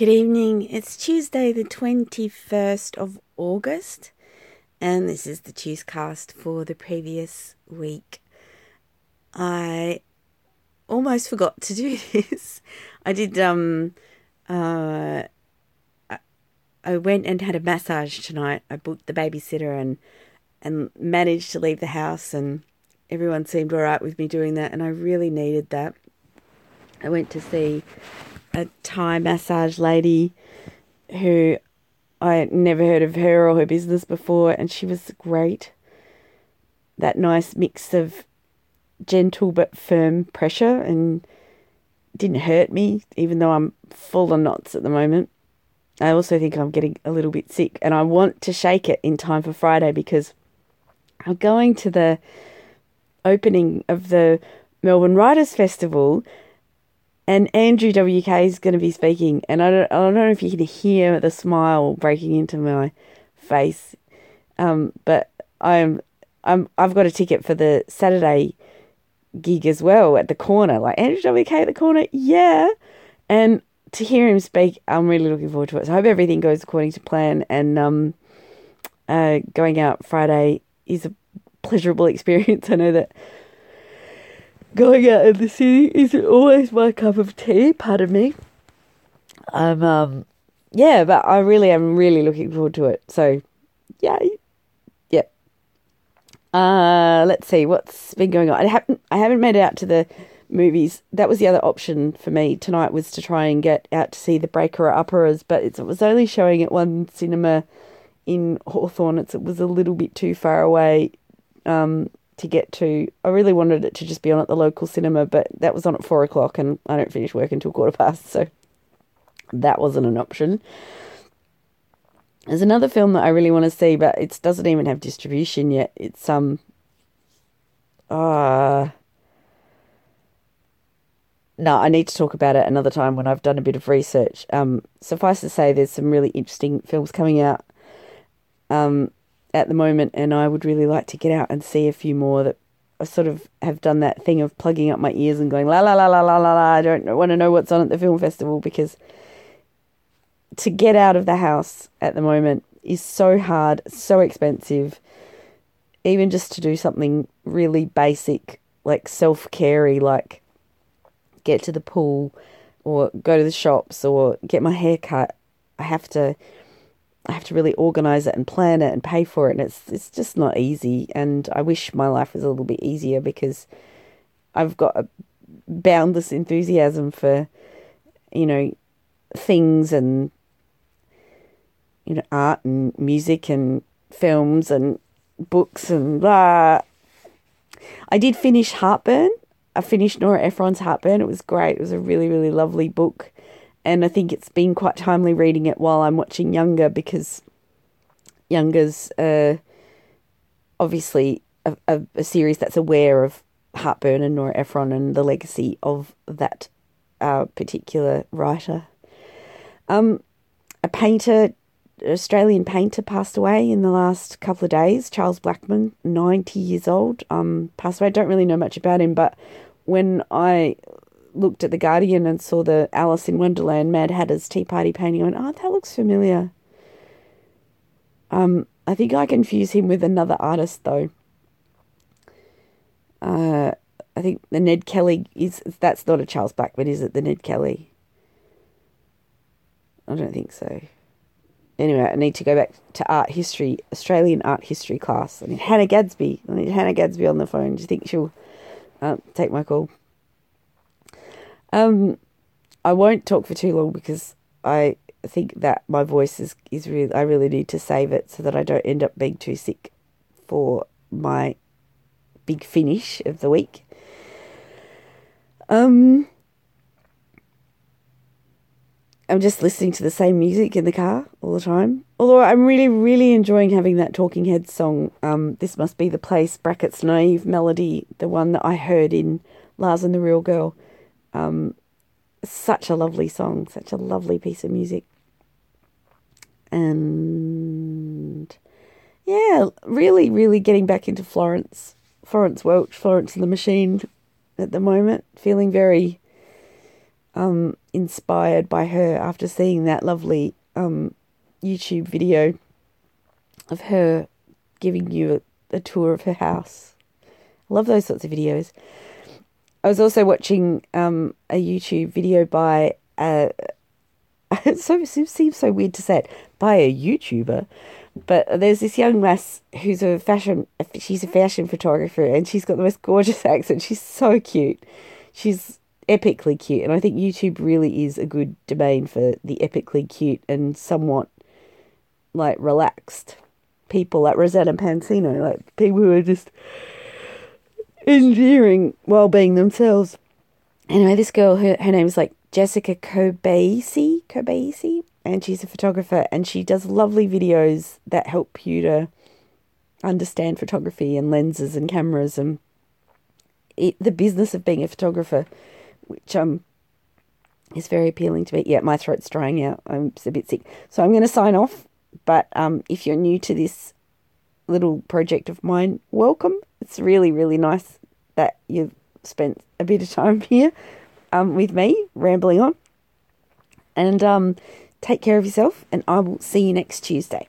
Good evening. It's Tuesday, the 21st of August, and this is the Tuescast for the previous week. I almost forgot to do this. I did, um, uh, I went and had a massage tonight. I booked the babysitter and, and managed to leave the house, and everyone seemed all right with me doing that, and I really needed that. I went to see a Thai massage lady who I had never heard of her or her business before, and she was great. That nice mix of gentle but firm pressure and didn't hurt me, even though I'm full of knots at the moment. I also think I'm getting a little bit sick, and I want to shake it in time for Friday because I'm going to the opening of the Melbourne Writers Festival and Andrew WK is going to be speaking, and I don't, I don't know if you can hear the smile breaking into my face, um, but I'm, I'm, I've got a ticket for the Saturday gig as well at the corner, like Andrew WK at the corner, yeah, and to hear him speak, I'm really looking forward to it. So I hope everything goes according to plan, and um, uh, going out Friday is a pleasurable experience. I know that going out of the city isn't always my cup of tea, pardon me. I'm um yeah, but I really am really looking forward to it. So yay. Yep. Uh let's see what's been going on. I haven't I haven't made it out to the movies. That was the other option for me tonight was to try and get out to see the Breaker Upperers, but it was only showing at one cinema in Hawthorn. It's, it was a little bit too far away. Um, to get to. I really wanted it to just be on at the local cinema, but that was on at four o'clock, and I don't finish work until quarter past, so that wasn't an option. There's another film that I really want to see, but it doesn't even have distribution yet. It's um, uh no, I need to talk about it another time when I've done a bit of research. Um, suffice to say, there's some really interesting films coming out. Um, at the moment, and I would really like to get out and see a few more that I sort of have done that thing of plugging up my ears and going la la la la la la la. I don't want to know what's on at the film festival because to get out of the house at the moment is so hard, so expensive. Even just to do something really basic, like self carey, like get to the pool or go to the shops or get my hair cut, I have to I have to really organize it and plan it and pay for it and it's it's just not easy and I wish my life was a little bit easier because I've got a boundless enthusiasm for you know things and you know art and music and films and books and blah. I did finish Heartburn. I finished Nora Ephron's Heartburn. It was great. It was a really really lovely book and I think it's been quite timely reading it while I'm watching Younger because Younger's uh, obviously a, a, a, series that's aware of Heartburn and Nora Ephron and the legacy of that uh, particular writer. Um, a painter, Australian painter, passed away in the last couple of days. Charles Blackman, ninety years old, um, passed away. I don't really know much about him, but when I looked at the Guardian and saw the Alice in Wonderland Mad Hatter's Tea Party painting. I went, oh, that looks familiar. Um, I think I confuse him with another artist though. Uh, I think the Ned Kelly is that's not a Charles Blackman, is it? The Ned Kelly. I don't think so. Anyway, I need to go back to art history, Australian art history class. I need Hannah Gadsby. I need Hannah Gadsby on the phone. Do you think she'll uh, take my call? Um, I won't talk for too long because I think that my voice is is really I really need to save it so that I don't end up being too sick for my big finish of the week. Um, I'm just listening to the same music in the car all the time. Although I'm really, really enjoying having that Talking Heads song. Um, this must be the place brackets naive melody, the one that I heard in Lars and the Real Girl. Um, such a lovely song, such a lovely piece of music. And yeah, really, really getting back into Florence, Florence Welch, Florence and the Machine at the moment. Feeling very um, inspired by her after seeing that lovely um, YouTube video of her giving you a, a tour of her house. Love those sorts of videos. I was also watching um, a YouTube video by a. so it seems so weird to say it by a YouTuber, but there's this young lass who's a fashion. She's a fashion photographer, and she's got the most gorgeous accent. She's so cute. She's epically cute, and I think YouTube really is a good domain for the epically cute and somewhat like relaxed people like Rosanna Pansino, like people who are just endearing while being themselves. Anyway, this girl, her, her name is like Jessica Kobeissi, Kobeissi, and she's a photographer and she does lovely videos that help you to understand photography and lenses and cameras and it, the business of being a photographer, which um is very appealing to me. Yeah, my throat's drying out. I'm a bit sick, so I'm going to sign off. But um, if you're new to this little project of mine, welcome. It's really really nice that you've spent a bit of time here um, with me rambling on. And um, take care of yourself, and I will see you next Tuesday.